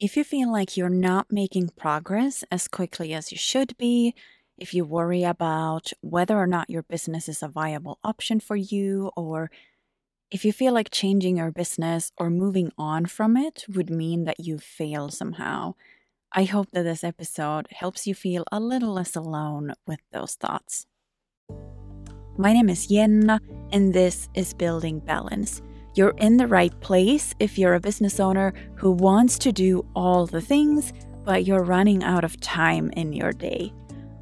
If you feel like you're not making progress as quickly as you should be, if you worry about whether or not your business is a viable option for you, or if you feel like changing your business or moving on from it would mean that you failed somehow, I hope that this episode helps you feel a little less alone with those thoughts. My name is Jenna, and this is Building Balance. You're in the right place if you're a business owner who wants to do all the things, but you're running out of time in your day.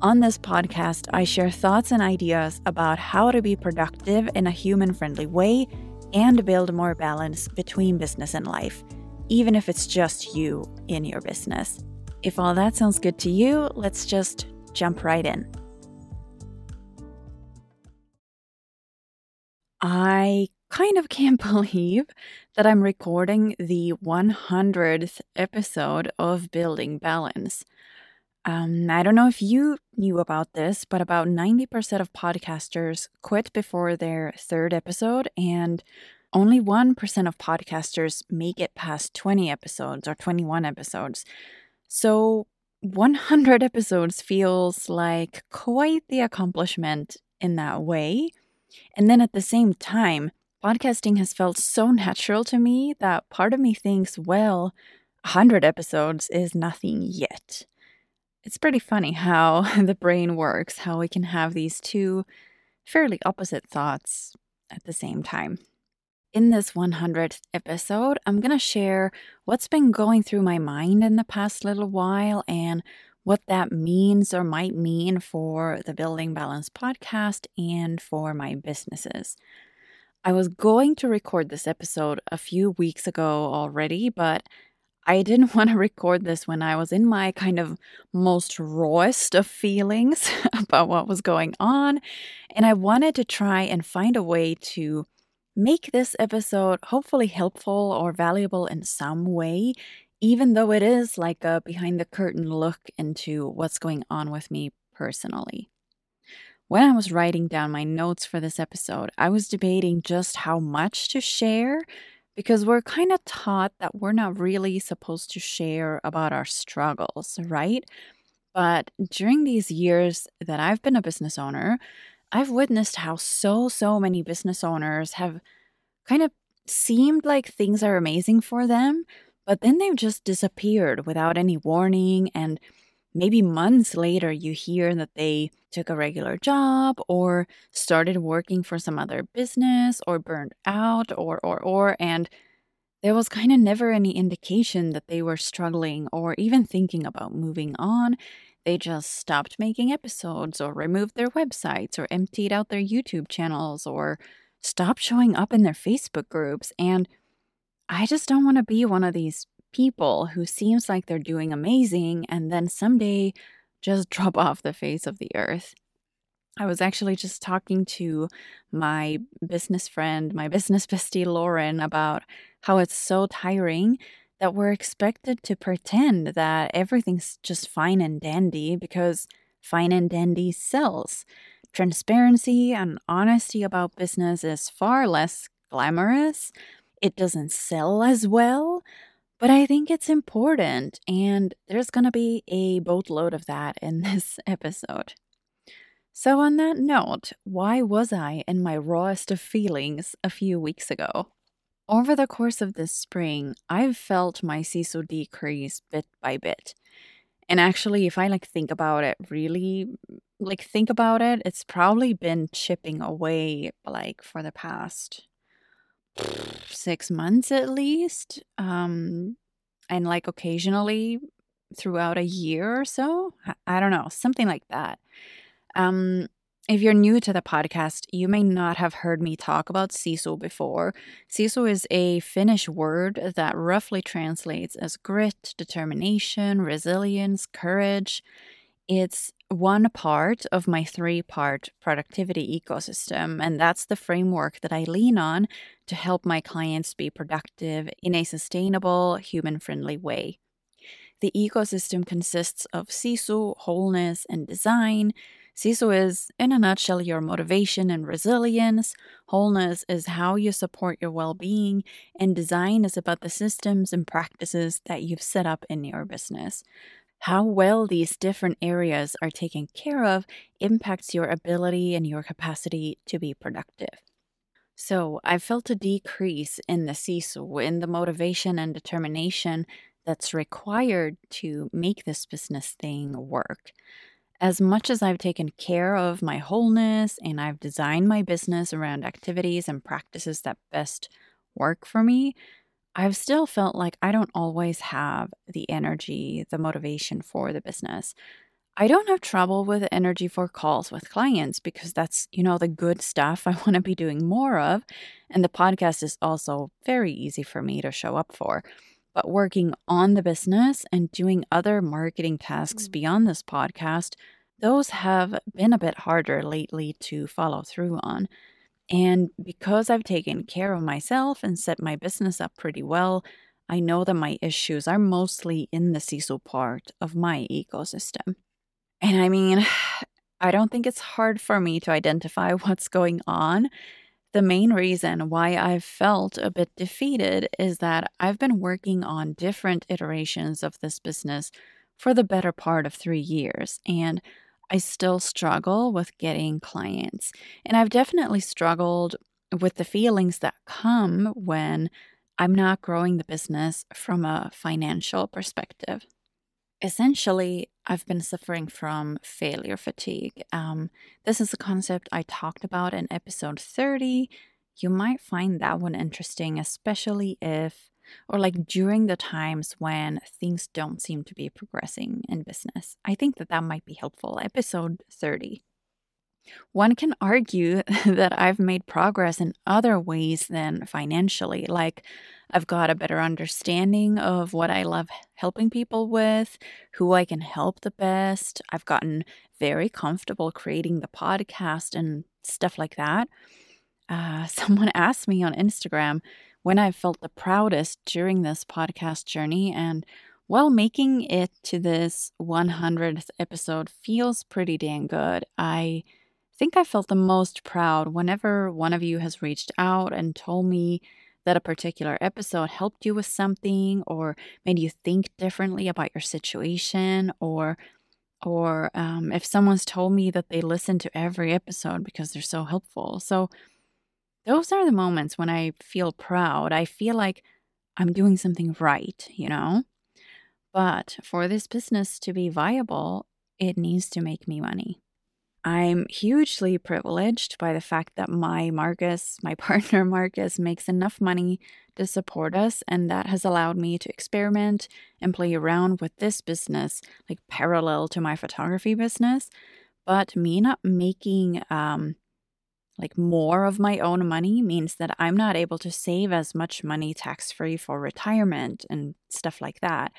On this podcast, I share thoughts and ideas about how to be productive in a human friendly way and build more balance between business and life, even if it's just you in your business. If all that sounds good to you, let's just jump right in. I kind of can't believe that I'm recording the 100th episode of Building Balance. Um, I don't know if you knew about this, but about 90% of podcasters quit before their third episode, and only 1% of podcasters make it past 20 episodes or 21 episodes. So 100 episodes feels like quite the accomplishment in that way. And then at the same time, podcasting has felt so natural to me that part of me thinks, well, 100 episodes is nothing yet it's pretty funny how the brain works, how we can have these two fairly opposite thoughts at the same time. In this 100th episode, I'm going to share what's been going through my mind in the past little while and what that means or might mean for the Building Balance podcast and for my businesses. I was going to record this episode a few weeks ago already, but I didn't want to record this when I was in my kind of most rawest of feelings about what was going on. And I wanted to try and find a way to make this episode hopefully helpful or valuable in some way, even though it is like a behind the curtain look into what's going on with me personally. When I was writing down my notes for this episode, I was debating just how much to share because we're kind of taught that we're not really supposed to share about our struggles, right? But during these years that I've been a business owner, I've witnessed how so, so many business owners have kind of seemed like things are amazing for them, but then they've just disappeared without any warning. And maybe months later, you hear that they took a regular job or started working for some other business or burned out or, or, or, and there was kind of never any indication that they were struggling or even thinking about moving on. They just stopped making episodes or removed their websites or emptied out their YouTube channels or stopped showing up in their Facebook groups. And I just don't want to be one of these people who seems like they're doing amazing and then someday just drop off the face of the earth. I was actually just talking to my business friend, my business bestie Lauren, about how it's so tiring that we're expected to pretend that everything's just fine and dandy because fine and dandy sells. Transparency and honesty about business is far less glamorous. It doesn't sell as well, but I think it's important, and there's going to be a boatload of that in this episode. So, on that note, why was I in my rawest of feelings a few weeks ago? Over the course of this spring, I've felt my sisu decrease bit by bit. And actually, if I like think about it, really like think about it, it's probably been chipping away like for the past six months at least. Um, and like occasionally throughout a year or so. I don't know, something like that. Um, if you're new to the podcast, you may not have heard me talk about sisu before. Sisu is a Finnish word that roughly translates as grit, determination, resilience, courage. It's one part of my three part productivity ecosystem, and that's the framework that I lean on to help my clients be productive in a sustainable, human friendly way. The ecosystem consists of sisu, wholeness, and design. Sisu is, in a nutshell, your motivation and resilience. Wholeness is how you support your well being. And design is about the systems and practices that you've set up in your business. How well these different areas are taken care of impacts your ability and your capacity to be productive. So, I felt a decrease in the sisu, in the motivation and determination that's required to make this business thing work as much as I've taken care of my wholeness and I've designed my business around activities and practices that best work for me, I've still felt like I don't always have the energy, the motivation for the business. I don't have trouble with energy for calls with clients because that's, you know, the good stuff I want to be doing more of. And the podcast is also very easy for me to show up for. But working on the business and doing other marketing tasks mm. beyond this podcast, those have been a bit harder lately to follow through on. And because I've taken care of myself and set my business up pretty well, I know that my issues are mostly in the Sisu part of my ecosystem. And I mean, I don't think it's hard for me to identify what's going on the main reason why I've felt a bit defeated is that I've been working on different iterations of this business for the better part of three years, and I still struggle with getting clients. And I've definitely struggled with the feelings that come when I'm not growing the business from a financial perspective. Essentially, I've been suffering from failure fatigue. Um, this is a concept I talked about in episode 30. You might find that one interesting, especially if, or like during the times when things don't seem to be progressing in business. I think that that might be helpful. Episode 30. One can argue that I've made progress in other ways than financially, like I've got a better understanding of what I love helping people with, who I can help the best. I've gotten very comfortable creating the podcast and stuff like that. Uh, someone asked me on Instagram when I felt the proudest during this podcast journey, and while making it to this 100th episode feels pretty dang good, I think I felt the most proud whenever one of you has reached out and told me that a particular episode helped you with something or made you think differently about your situation or or um, if someone's told me that they listen to every episode because they're so helpful. So those are the moments when i feel proud. I feel like i'm doing something right you know? But for this business to be viable it needs to make me money. I'm hugely privileged by the fact that my Marcus, my partner Marcus, makes enough money to support us, and that has allowed me to experiment and play around with this business, like parallel to my photography business. But me not making um, like more of my own money means that I'm not able to save as much money tax free for retirement and stuff like that.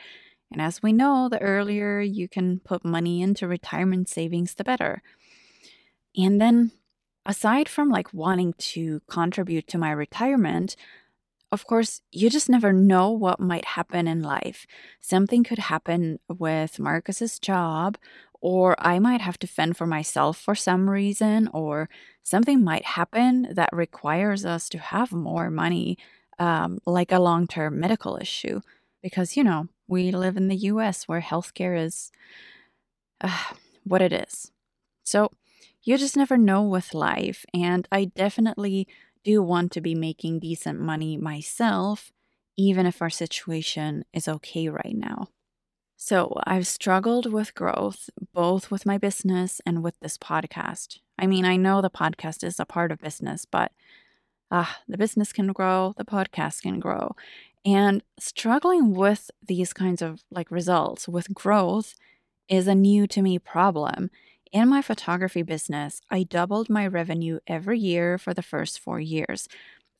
And as we know, the earlier you can put money into retirement savings, the better. And then, aside from like wanting to contribute to my retirement, of course, you just never know what might happen in life. Something could happen with Marcus's job, or I might have to fend for myself for some reason, or something might happen that requires us to have more money, um, like a long term medical issue. Because, you know, we live in the US where healthcare is uh, what it is. So, you just never know with life. And I definitely do want to be making decent money myself, even if our situation is okay right now. So, I've struggled with growth, both with my business and with this podcast. I mean, I know the podcast is a part of business, but ah, the business can grow, the podcast can grow. And struggling with these kinds of like results, with growth, is a new to me problem. In my photography business, I doubled my revenue every year for the first four years.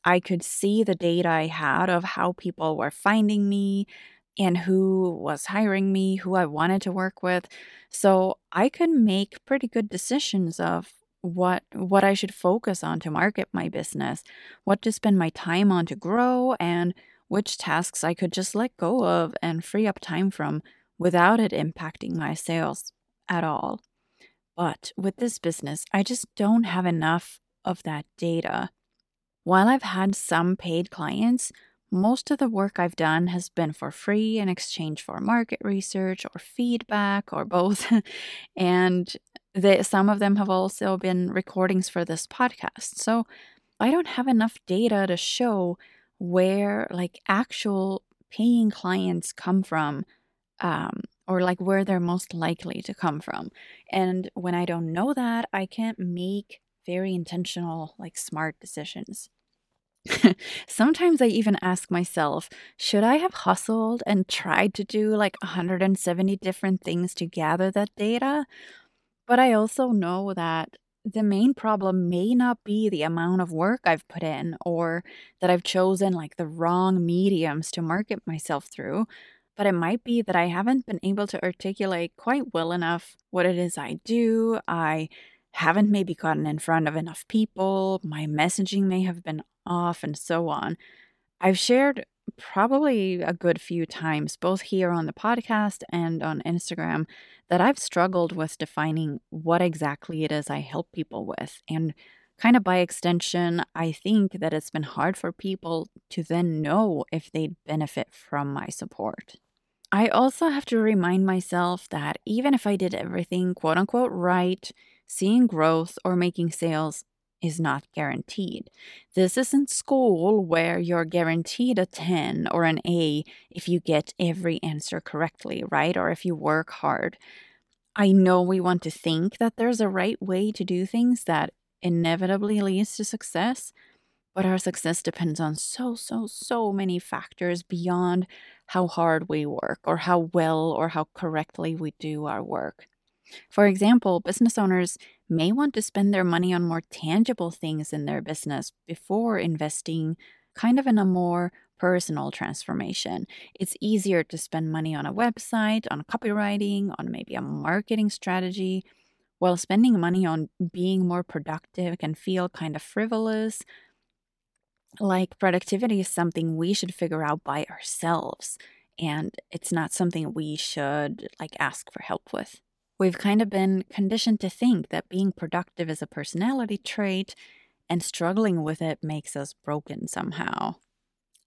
I could see the data I had of how people were finding me and who was hiring me, who I wanted to work with. So I could make pretty good decisions of what what I should focus on to market my business, what to spend my time on to grow, and which tasks I could just let go of and free up time from without it impacting my sales at all. But with this business, I just don't have enough of that data. While I've had some paid clients, most of the work I've done has been for free in exchange for market research or feedback or both. and some of them have also been recordings for this podcast. So I don't have enough data to show where like actual paying clients come from um, or like where they're most likely to come from. And when I don't know that, I can't make very intentional, like smart decisions. Sometimes I even ask myself, should I have hustled and tried to do like 170 different things to gather that data? But I also know that the main problem may not be the amount of work I've put in or that I've chosen like the wrong mediums to market myself through, but it might be that I haven't been able to articulate quite well enough what it is I do. I haven't maybe gotten in front of enough people, my messaging may have been off, and so on. I've shared probably a good few times, both here on the podcast and on Instagram, that I've struggled with defining what exactly it is I help people with. And kind of by extension, I think that it's been hard for people to then know if they'd benefit from my support. I also have to remind myself that even if I did everything quote unquote right, seeing growth or making sales is not guaranteed. This isn't school where you're guaranteed a 10 or an A if you get every answer correctly, right? Or if you work hard. I know we want to think that there's a right way to do things that inevitably leads to success, but our success depends on so, so, so many factors beyond how hard we work or how well or how correctly we do our work. For example, business owners may want to spend their money on more tangible things in their business before investing kind of in a more personal transformation. It's easier to spend money on a website, on copywriting, on maybe a marketing strategy, while spending money on being more productive can feel kind of frivolous. Like productivity is something we should figure out by ourselves, and it's not something we should like ask for help with. We've kind of been conditioned to think that being productive is a personality trait and struggling with it makes us broken somehow.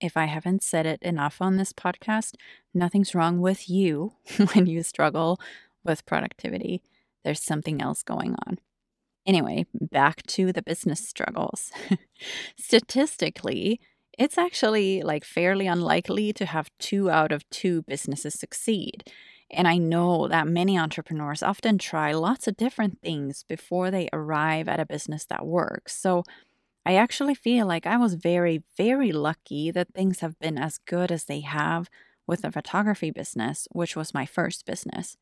If I haven't said it enough on this podcast, nothing's wrong with you when you struggle with productivity. There's something else going on. Anyway, back to the business struggles. Statistically, it's actually like fairly unlikely to have two out of two businesses succeed. And I know that many entrepreneurs often try lots of different things before they arrive at a business that works. So I actually feel like I was very, very lucky that things have been as good as they have with the photography business, which was my first business.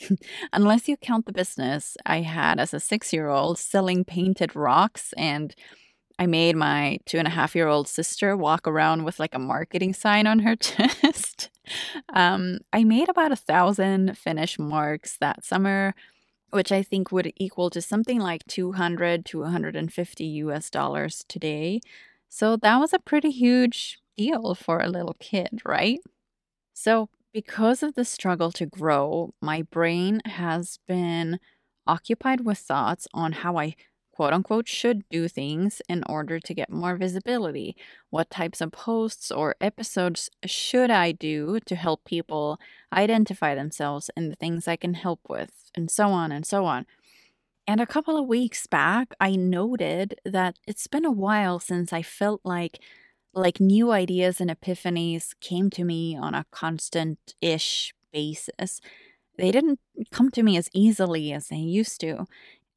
Unless you count the business I had as a six year old selling painted rocks and I made my two and a half year old sister walk around with like a marketing sign on her chest. um, I made about a thousand Finnish marks that summer, which I think would equal to something like 200 to 150 US dollars today. So that was a pretty huge deal for a little kid, right? So, because of the struggle to grow, my brain has been occupied with thoughts on how I quote unquote should do things in order to get more visibility. What types of posts or episodes should I do to help people identify themselves and the things I can help with, and so on and so on. And a couple of weeks back, I noted that it's been a while since I felt like like new ideas and epiphanies came to me on a constant-ish basis. They didn't come to me as easily as they used to.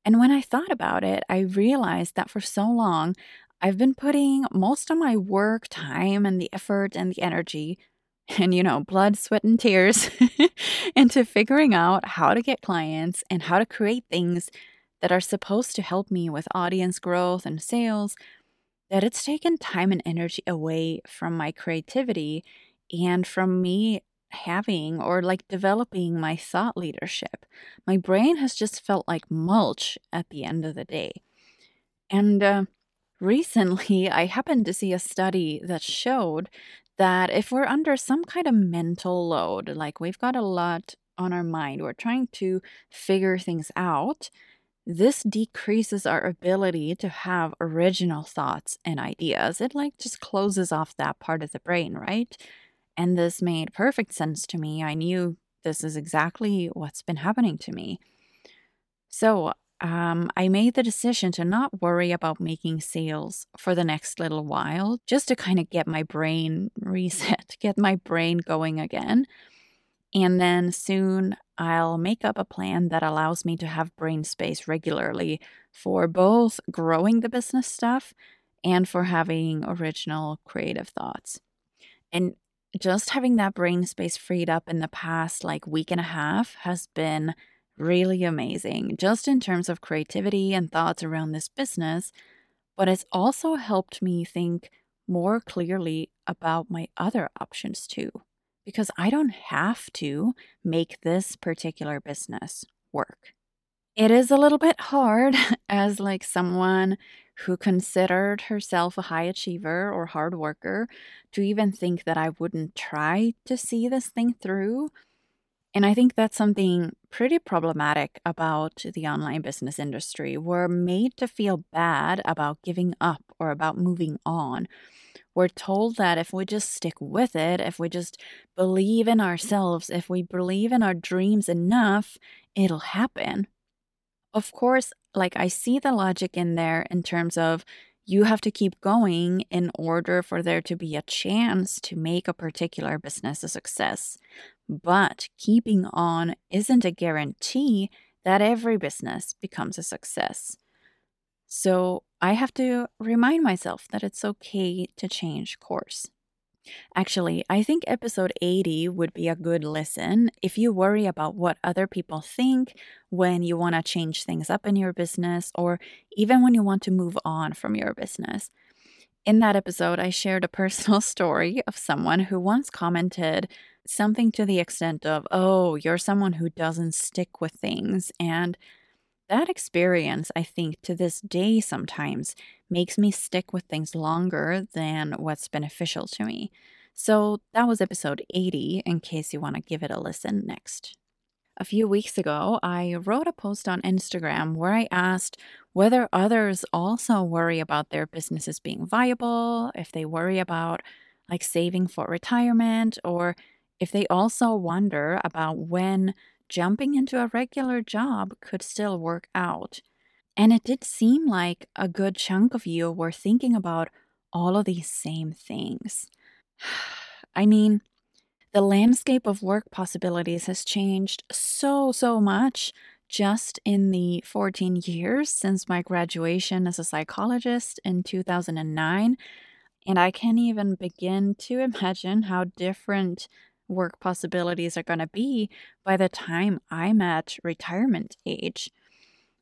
And when I thought about it, I realized that for so long, I've been putting most of my work, time, and the effort and the energy, and you know, blood, sweat, and tears into figuring out how to get clients and how to create things that are supposed to help me with audience growth and sales, that it's taken time and energy away from my creativity and from me having or like developing my thought leadership. My brain has just felt like mulch at the end of the day. And uh, recently, I happened to see a study that showed that if we're under some kind of mental load, like we've got a lot on our mind, we're trying to figure things out, this decreases our ability to have original thoughts and ideas. It like just closes off that part of the brain, right? And this made perfect sense to me. I knew this is exactly what's been happening to me. So, um, I made the decision to not worry about making sales for the next little while, just to kind of get my brain reset, get my brain going again. And then soon I'll make up a plan that allows me to have brain space regularly for both growing the business stuff and for having original creative thoughts. And just having that brain space freed up in the past like week and a half has been really amazing, just in terms of creativity and thoughts around this business. But it's also helped me think more clearly about my other options too because I don't have to make this particular business work. It is a little bit hard as like someone who considered herself a high achiever or hard worker to even think that I wouldn't try to see this thing through. And I think that's something pretty problematic about the online business industry. We're made to feel bad about giving up or about moving on we're told that if we just stick with it, if we just believe in ourselves, if we believe in our dreams enough, it'll happen. Of course, like I see the logic in there in terms of you have to keep going in order for there to be a chance to make a particular business a success. But keeping on isn't a guarantee that every business becomes a success. So I have to remind myself that it's okay to change course. Actually, I think episode 80 would be a good listen if you worry about what other people think when you want to change things up in your business or even when you want to move on from your business. In that episode, I shared a personal story of someone who once commented something to the extent of, Oh, you're someone who doesn't stick with things. And that experience, I think, to this day sometimes makes me stick with things longer than what's beneficial to me. So that was episode 80, in case you want to give it a listen next. A few weeks ago, I wrote a post on Instagram where I asked whether others also worry about their businesses being viable, if they worry about like saving for retirement, or if they also wonder about when jumping into a regular job could still work out. And it did seem like a good chunk of you were thinking about all of these same things. I mean, the landscape of work possibilities has changed so, so much just in the 14 years since my graduation as a psychologist in 2009. And I can't even begin to imagine how different work possibilities are going to be by the time I'm at retirement age.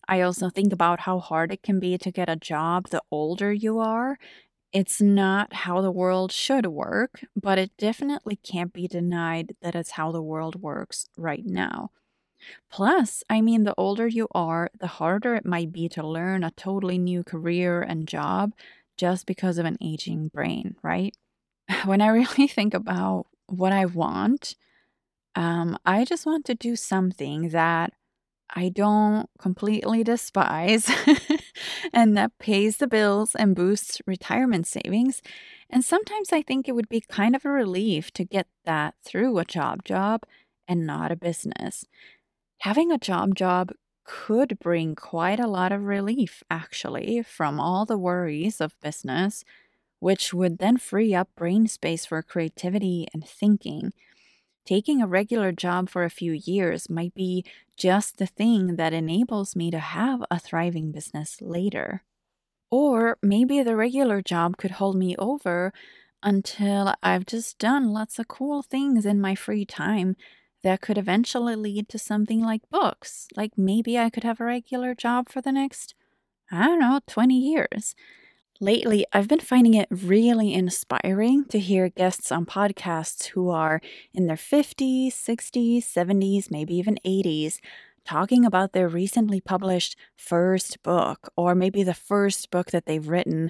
I also think about how hard it can be to get a job the older you are. It's not how the world should work, but it definitely can't be denied that it's how the world works right now. Plus, I mean, the older you are, the harder it might be to learn a totally new career and job just because of an aging brain, right? When I really think about what I want. Um, I just want to do something that I don't completely despise and that pays the bills and boosts retirement savings. And sometimes I think it would be kind of a relief to get that through a job job and not a business. Having a job job could bring quite a lot of relief, actually, from all the worries of business which would then free up brain space for creativity and thinking. Taking a regular job for a few years might be just the thing that enables me to have a thriving business later. Or maybe the regular job could hold me over until I've just done lots of cool things in my free time that could eventually lead to something like books. Like maybe I could have a regular job for the next, I don't know, 20 years. Lately, I've been finding it really inspiring to hear guests on podcasts who are in their 50s, 60s, 70s, maybe even 80s talking about their recently published first book, or maybe the first book that they've written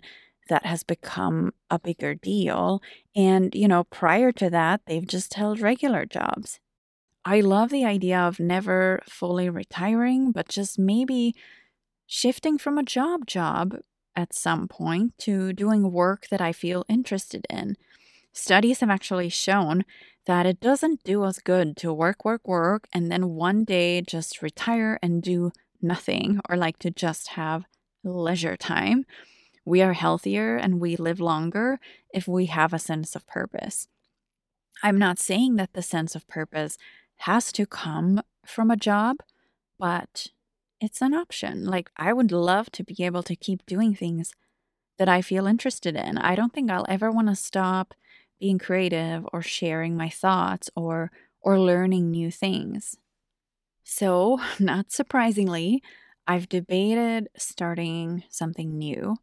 that has become a bigger deal. And, you know, prior to that, they've just held regular jobs. I love the idea of never fully retiring, but just maybe shifting from a job job at some point to doing work that I feel interested in. Studies have actually shown that it doesn't do us good to work, work, work, and then one day just retire and do nothing or like to just have leisure time. We are healthier and we live longer if we have a sense of purpose. I'm not saying that the sense of purpose has to come from a job, but it's an option. Like, I would love to be able to keep doing things that I feel interested in. I don't think I'll ever want to stop being creative or sharing my thoughts or or learning new things. So, not surprisingly, I've debated starting something new.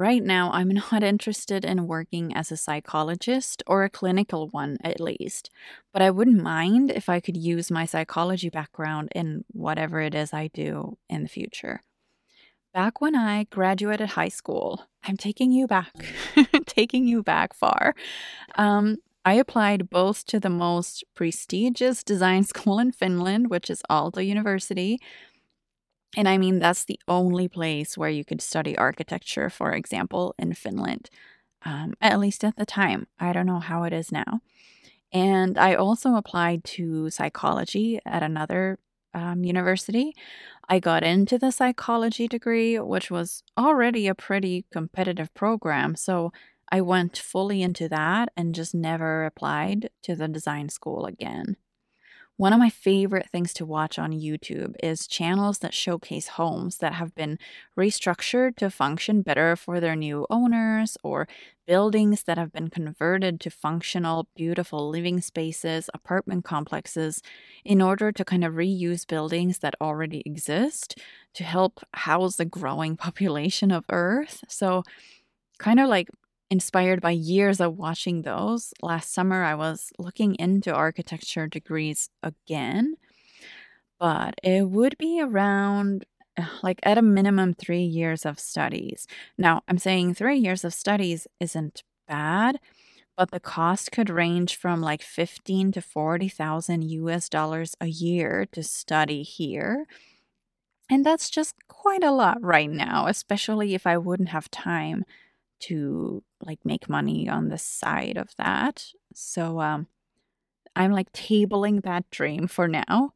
Right now, I'm not interested in working as a psychologist or a clinical one, at least, but I wouldn't mind if I could use my psychology background in whatever it is I do in the future. Back when I graduated high school, I'm taking you back, taking you back far. Um, I applied both to the most prestigious design school in Finland, which is Aalto University, and I mean, that's the only place where you could study architecture, for example, in Finland, um, at least at the time. I don't know how it is now. And I also applied to psychology at another um, university. I got into the psychology degree, which was already a pretty competitive program. So I went fully into that and just never applied to the design school again. One of my favorite things to watch on YouTube is channels that showcase homes that have been restructured to function better for their new owners or buildings that have been converted to functional, beautiful living spaces, apartment complexes, in order to kind of reuse buildings that already exist to help house the growing population of Earth. So, kind of like inspired by years of watching those, last summer I was looking into architecture degrees again, but it would be around like at a minimum three years of studies. Now, I'm saying three years of studies isn't bad, but the cost could range from like 15 to 40,000 US dollars a year to study here. And that's just quite a lot right now, especially if I wouldn't have time to like make money on the side of that. So um I'm like tabling that dream for now.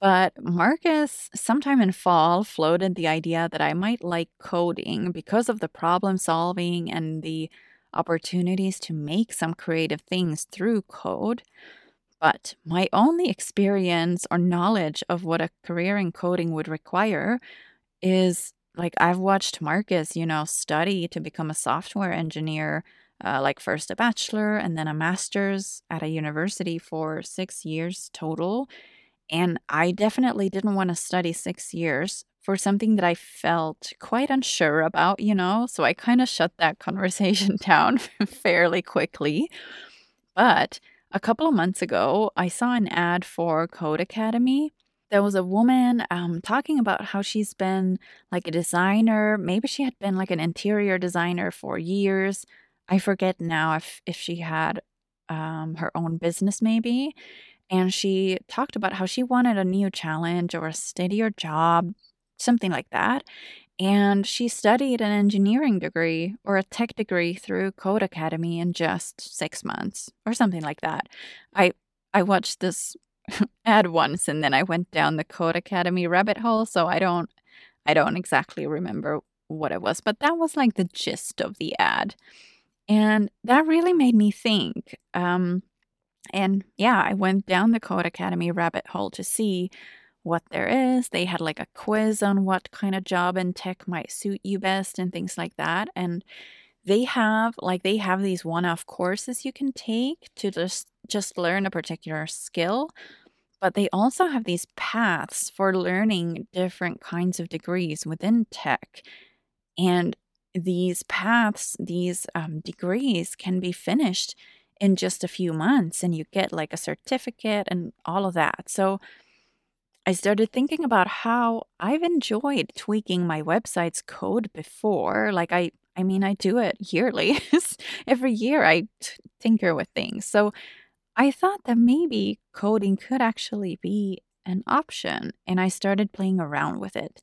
But Marcus, sometime in fall, floated the idea that I might like coding because of the problem solving and the opportunities to make some creative things through code. But my only experience or knowledge of what a career in coding would require is like I've watched Marcus, you know, study to become a software engineer, uh, like first a bachelor and then a master's at a university for six years total. And I definitely didn't want to study six years for something that I felt quite unsure about, you know? So I kind of shut that conversation down fairly quickly. But a couple of months ago, I saw an ad for Codecademy there was a woman um, talking about how she's been like a designer. Maybe she had been like an interior designer for years. I forget now if if she had um, her own business, maybe. And she talked about how she wanted a new challenge or a steadier job, something like that. And she studied an engineering degree or a tech degree through Codecademy in just six months or something like that. I I watched this ad once and then I went down the Codecademy rabbit hole, so I don't I don't exactly remember what it was, but that was like the gist of the ad. And that really made me think. Um, and yeah, I went down the Codecademy rabbit hole to see what there is. They had like a quiz on what kind of job in tech might suit you best and things like that. And they have like they have these one-off courses you can take to just just learn a particular skill but they also have these paths for learning different kinds of degrees within tech and these paths these um, degrees can be finished in just a few months and you get like a certificate and all of that so I started thinking about how I've enjoyed tweaking my website's code before. Like I I mean, I do it yearly. Every year I t- tinker with things. So I thought that maybe coding could actually be an option, and I started playing around with it.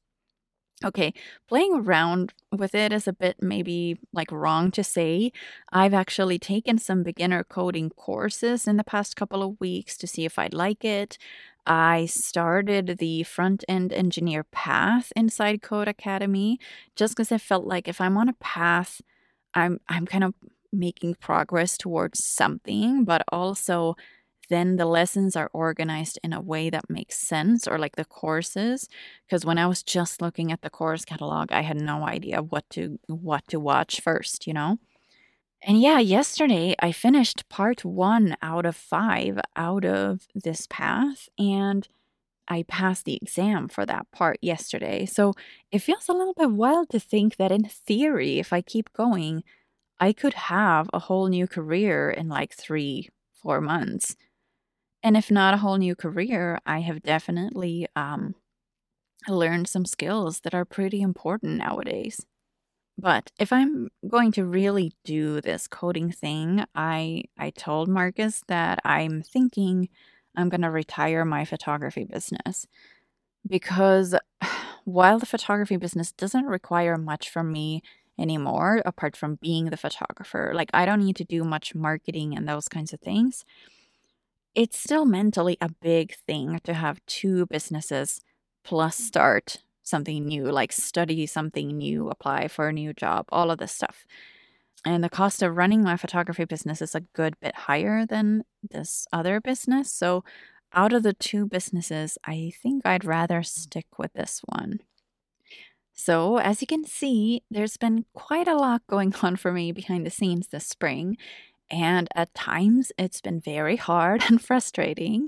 Okay, playing around with it is a bit maybe like wrong to say. I've actually taken some beginner coding courses in the past couple of weeks to see if I'd like it. I started the front end engineer path inside Codecademy just because I felt like if I'm on a path, I'm I'm kind of making progress towards something, but also then the lessons are organized in a way that makes sense or like the courses because when i was just looking at the course catalog i had no idea what to what to watch first you know and yeah yesterday i finished part 1 out of 5 out of this path and I passed the exam for that part yesterday. So it feels a little bit wild to think that in theory, if I keep going, I could have a whole new career in like three, four months. And if not a whole new career, I have definitely um, learned some skills that are pretty important nowadays. But if I'm going to really do this coding thing, I I told Marcus that I'm thinking I'm going to retire my photography business because while the photography business doesn't require much from me anymore apart from being the photographer, like I don't need to do much marketing and those kinds of things it's still mentally a big thing to have two businesses plus mm-hmm. start something new, like study something new, apply for a new job, all of this stuff. And the cost of running my photography business is a good bit higher than this other business. So, out of the two businesses, I think I'd rather mm. stick with this one. So, as you can see, there's been quite a lot going on for me behind the scenes this spring. And at times it's been very hard and frustrating.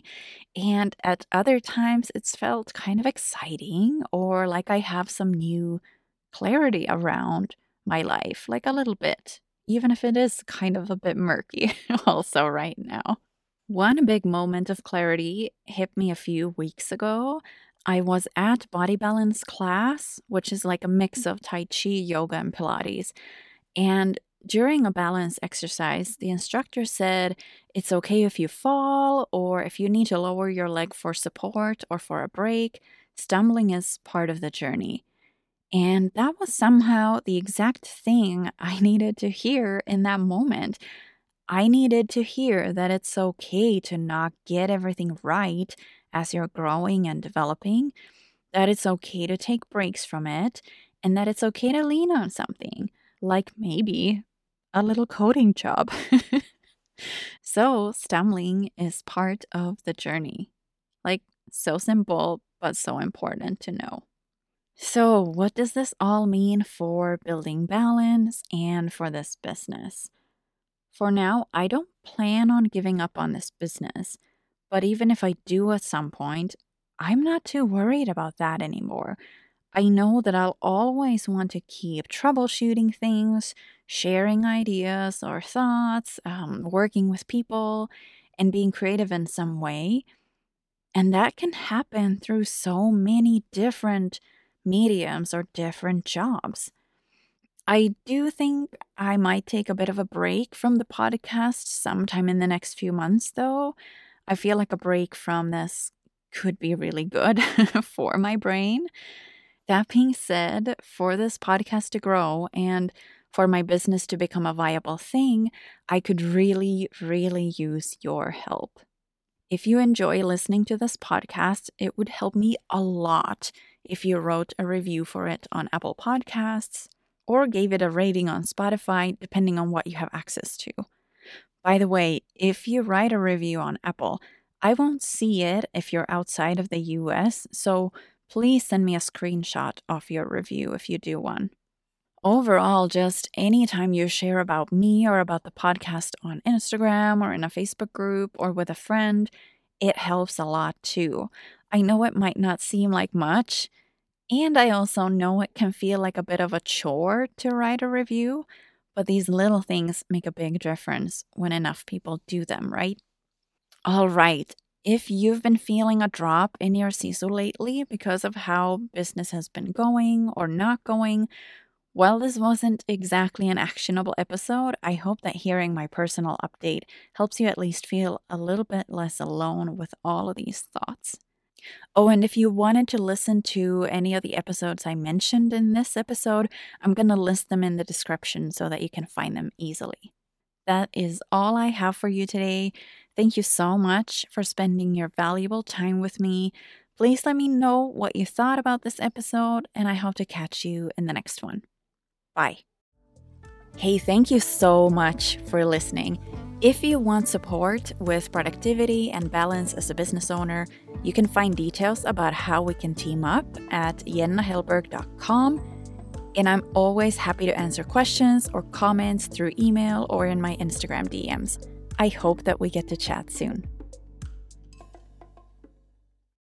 And at other times it's felt kind of exciting or like I have some new clarity around my life, like a little bit, even if it is kind of a bit murky also right now. One big moment of clarity hit me a few weeks ago. I was at Body Balance class, which is like a mix mm. of Tai Chi, yoga, and Pilates. And during a balance exercise, the instructor said it's okay if you fall or if you need to lower your leg for support or for a break. Stumbling is part of the journey. And that was somehow the exact thing I needed to hear in that moment. I needed to hear that it's okay to not get everything right as you're growing and developing, that it's okay to take breaks from it, and that it's okay to lean on something, like maybe a little coding job. so, stumbling is part of the journey. Like, so simple, but so important to know. So, what does this all mean for building balance and for this business? For now, I don't plan on giving up on this business, but even if I do at some point, I'm not too worried about that anymore I know that I'll always want to keep troubleshooting things, sharing ideas or thoughts, um, working with people, and being creative in some way. And that can happen through so many different mediums or different jobs. I do think I might take a bit of a break from the podcast sometime in the next few months, though. I feel like a break from this could be really good for my brain. That being said, for this podcast to grow and for my business to become a viable thing, I could really, really use your help. If you enjoy listening to this podcast, it would help me a lot if you wrote a review for it on Apple Podcasts or gave it a rating on Spotify, depending on what you have access to. By the way, if you write a review on Apple, I won't see it if you're outside of the US, so please send me a screenshot of your review if you do one. Overall, just anytime you share about me or about the podcast on Instagram or in a Facebook group or with a friend, it helps a lot too. I know it might not seem like much, and I also know it can feel like a bit of a chore to write a review, but these little things make a big difference when enough people do them, right? All right, if you've been feeling a drop in your SISU lately because of how business has been going or not going, While this wasn't exactly an actionable episode, I hope that hearing my personal update helps you at least feel a little bit less alone with all of these thoughts. Oh, and if you wanted to listen to any of the episodes I mentioned in this episode, I'm going to list them in the description so that you can find them easily. That is all I have for you today. Thank you so much for spending your valuable time with me. Please let me know what you thought about this episode, and I hope to catch you in the next one. Bye. Hey, thank you so much for listening. If you want support with productivity and balance as a business owner, you can find details about how we can team up at jennahellberg.com. And I'm always happy to answer questions or comments through email or in my Instagram DMs. I hope that we get to chat soon.